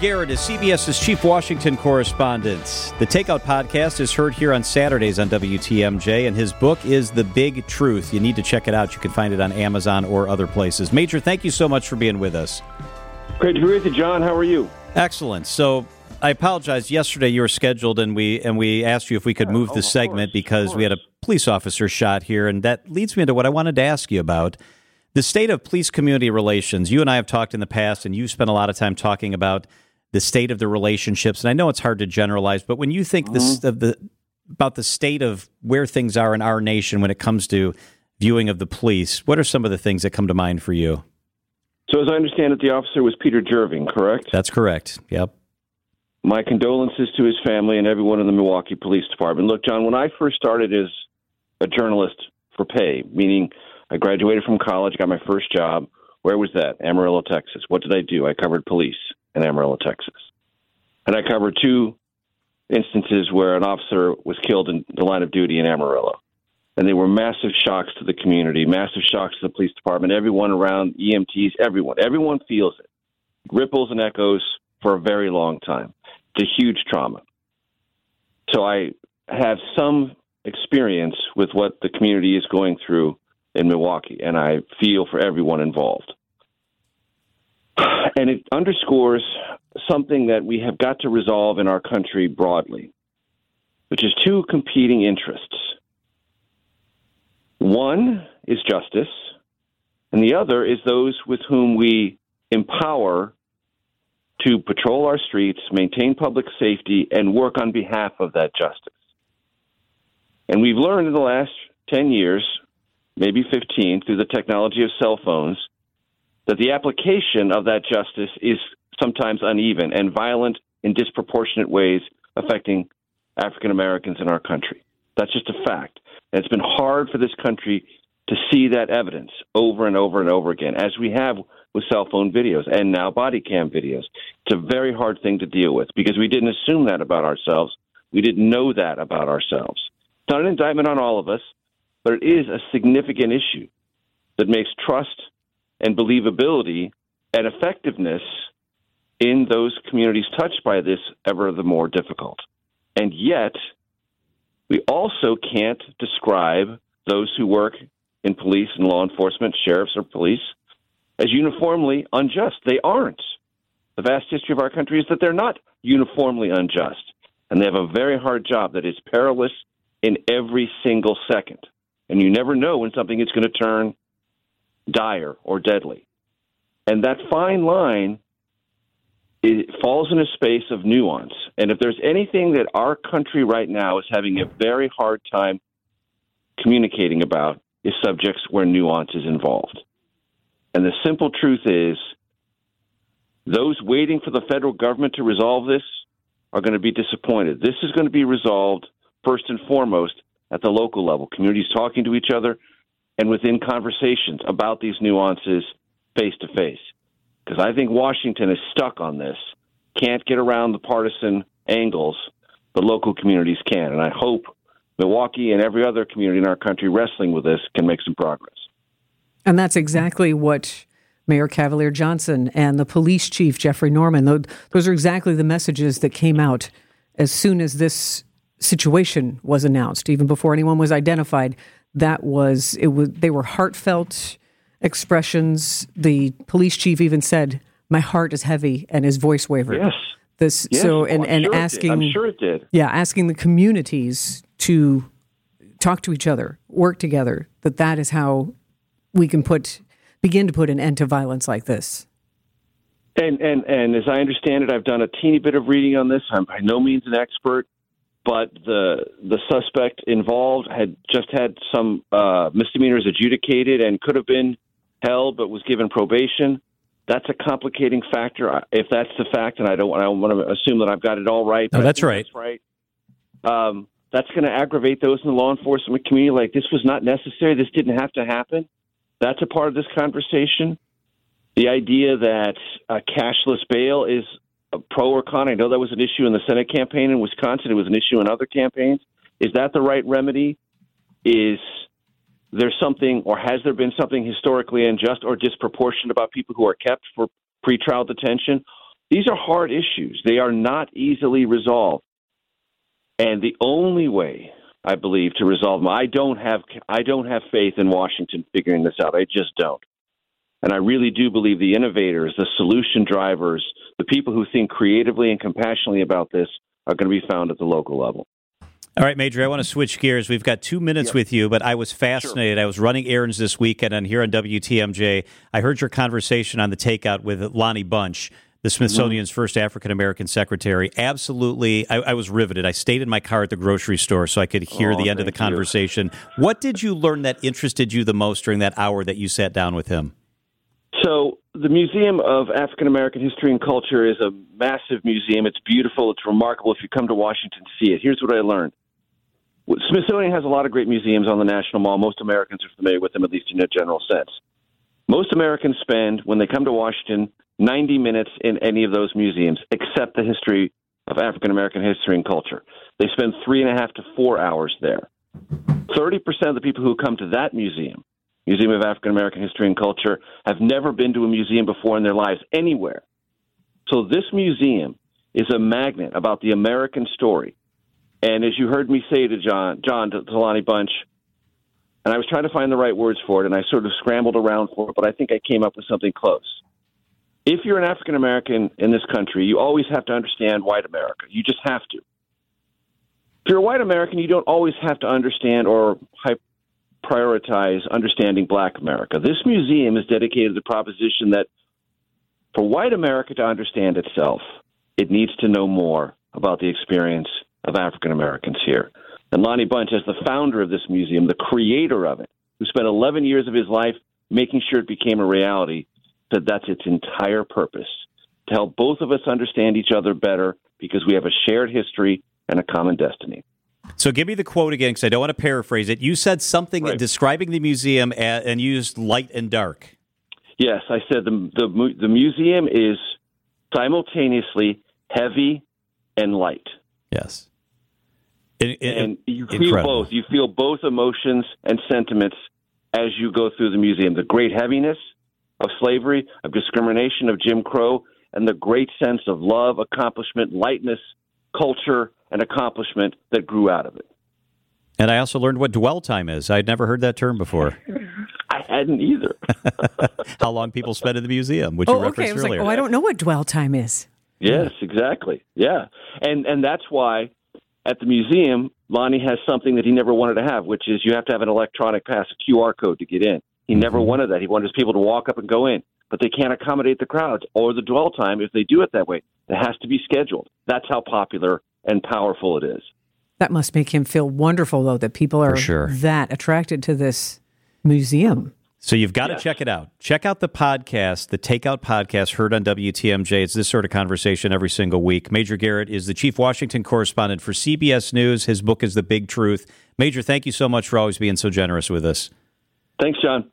Garrett is CBS's chief Washington correspondent. The Takeout podcast is heard here on Saturdays on WTMJ, and his book is The Big Truth. You need to check it out. You can find it on Amazon or other places. Major, thank you so much for being with us. Great to be with you, John. How are you? Excellent. So, I apologize. Yesterday you were scheduled, and we and we asked you if we could move oh, the segment because we had a police officer shot here, and that leads me into what I wanted to ask you about. The state of police community relations. You and I have talked in the past, and you've spent a lot of time talking about the state of the relationships. And I know it's hard to generalize, but when you think mm-hmm. this, of the about the state of where things are in our nation when it comes to viewing of the police, what are some of the things that come to mind for you? So, as I understand it, the officer was Peter Jerving, correct? That's correct. Yep. My condolences to his family and everyone in the Milwaukee Police Department. Look, John, when I first started as a journalist for pay, meaning I graduated from college, got my first job. Where was that? Amarillo, Texas. What did I do? I covered police in Amarillo, Texas. And I covered two instances where an officer was killed in the line of duty in Amarillo. And they were massive shocks to the community, massive shocks to the police department, everyone around, EMTs, everyone. Everyone feels it. Ripples and echoes for a very long time. It's a huge trauma. So I have some experience with what the community is going through in Milwaukee, and I feel for everyone involved. And it underscores something that we have got to resolve in our country broadly, which is two competing interests. One is justice, and the other is those with whom we empower to patrol our streets, maintain public safety, and work on behalf of that justice. And we've learned in the last 10 years maybe 15, through the technology of cell phones, that the application of that justice is sometimes uneven and violent in disproportionate ways affecting African Americans in our country. That's just a fact. And it's been hard for this country to see that evidence over and over and over again, as we have with cell phone videos and now body cam videos. It's a very hard thing to deal with because we didn't assume that about ourselves. We didn't know that about ourselves. It's not an indictment on all of us but it is a significant issue that makes trust and believability and effectiveness in those communities touched by this ever the more difficult. And yet, we also can't describe those who work in police and law enforcement, sheriffs or police, as uniformly unjust. They aren't. The vast history of our country is that they're not uniformly unjust. And they have a very hard job that is perilous in every single second and you never know when something is going to turn dire or deadly. And that fine line it falls in a space of nuance. And if there's anything that our country right now is having a very hard time communicating about, is subjects where nuance is involved. And the simple truth is, those waiting for the federal government to resolve this are going to be disappointed. This is going to be resolved first and foremost at the local level, communities talking to each other, and within conversations about these nuances face to face. Because I think Washington is stuck on this, can't get around the partisan angles, but local communities can. And I hope Milwaukee and every other community in our country wrestling with this can make some progress. And that's exactly what Mayor Cavalier Johnson and the police chief, Jeffrey Norman, those are exactly the messages that came out as soon as this situation was announced, even before anyone was identified. That was it was they were heartfelt expressions. The police chief even said, "My heart is heavy," and his voice wavered. Yes. This yes. so oh, and, and sure asking I'm sure it did. Yeah, asking the communities to talk to each other, work together. That that is how we can put begin to put an end to violence like this. And and and as I understand it, I've done a teeny bit of reading on this. I'm by no means an expert but the the suspect involved had just had some uh, misdemeanors adjudicated and could have been held, but was given probation. That's a complicating factor. If that's the fact, and I don't, I don't want to assume that I've got it all right. No, that's right. That's right. Um, that's going to aggravate those in the law enforcement community. Like this was not necessary. This didn't have to happen. That's a part of this conversation. The idea that a cashless bail is Uh, pro or con? I know that was an issue in the Senate campaign in Wisconsin. It was an issue in other campaigns. Is that the right remedy? Is there something, or has there been something historically unjust or disproportionate about people who are kept for pretrial detention? These are hard issues. They are not easily resolved. And the only way I believe to resolve them, I don't have I don't have faith in Washington figuring this out. I just don't. And I really do believe the innovators, the solution drivers, the people who think creatively and compassionately about this are going to be found at the local level. All right, Major, I want to switch gears. We've got two minutes yep. with you, but I was fascinated. Sure. I was running errands this weekend, and here on WTMJ, I heard your conversation on the takeout with Lonnie Bunch, the mm-hmm. Smithsonian's mm-hmm. first African American secretary. Absolutely, I, I, was riveted. I stayed in my car at the grocery store so I could hear oh, the end of the conversation. You. What did you learn that interested you the most during that hour that you sat down with him? So, the Museum of African American History and Culture is a massive museum. It's beautiful. It's remarkable. If you come to Washington, to see it. Here's what I learned. Smithsonian has a lot of great museums on the National Mall. Most Americans are familiar with them, at least in a general sense. Most Americans spend, when they come to Washington, 90 minutes in any of those museums, except the history of African American history and culture. They spend three and a half to four hours there. 30% of the people who come to that museum, Museum of African American History and Culture, have never been to a museum before in their lives anywhere. So this museum is a magnet about the American story. And as you heard me say to John, John to Lonnie Bunch, and I was trying to find the right words for it, and I sort of scrambled around for it, but I think I came up with something close if you're an African American in this country, you always have to understand white America. You just have to. If you're a white American, you don't always have to understand or prioritize understanding black America. This museum is dedicated to the proposition that for white America to understand itself, it needs to know more about the experience of African Americans here. And Lonnie Bunch, as the founder of this museum, the creator of it, who spent 11 years of his life making sure it became a reality, that that's its entire purpose to help both of us understand each other better because we have a shared history and a common destiny. So, give me the quote again because I don't want to paraphrase it. You said something right. describing the museum and used light and dark. Yes, I said the, the, the museum is simultaneously heavy and light. Yes. And you feel incredible. both. You feel both emotions and sentiments as you go through the museum. The great heaviness of slavery, of discrimination, of Jim Crow, and the great sense of love, accomplishment, lightness, culture, and accomplishment that grew out of it. And I also learned what dwell time is. I'd never heard that term before. I hadn't either. How long people spend in the museum, which oh, you referenced okay. I was earlier. Like, oh, I don't know what dwell time is. Yes, exactly. Yeah, and and that's why at the museum, Lonnie has something that he never wanted to have, which is you have to have an electronic pass, a QR code to get in. He never mm-hmm. wanted that. He wanted his people to walk up and go in, but they can't accommodate the crowds or the dwell time if they do it that way. It has to be scheduled. That's how popular and powerful it is. That must make him feel wonderful, though, that people are sure. that attracted to this museum. So you've got yes. to check it out. Check out the podcast, the Takeout Podcast, heard on WTMJ. It's this sort of conversation every single week. Major Garrett is the chief Washington correspondent for CBS News. His book is The Big Truth. Major, thank you so much for always being so generous with us. Thanks, John.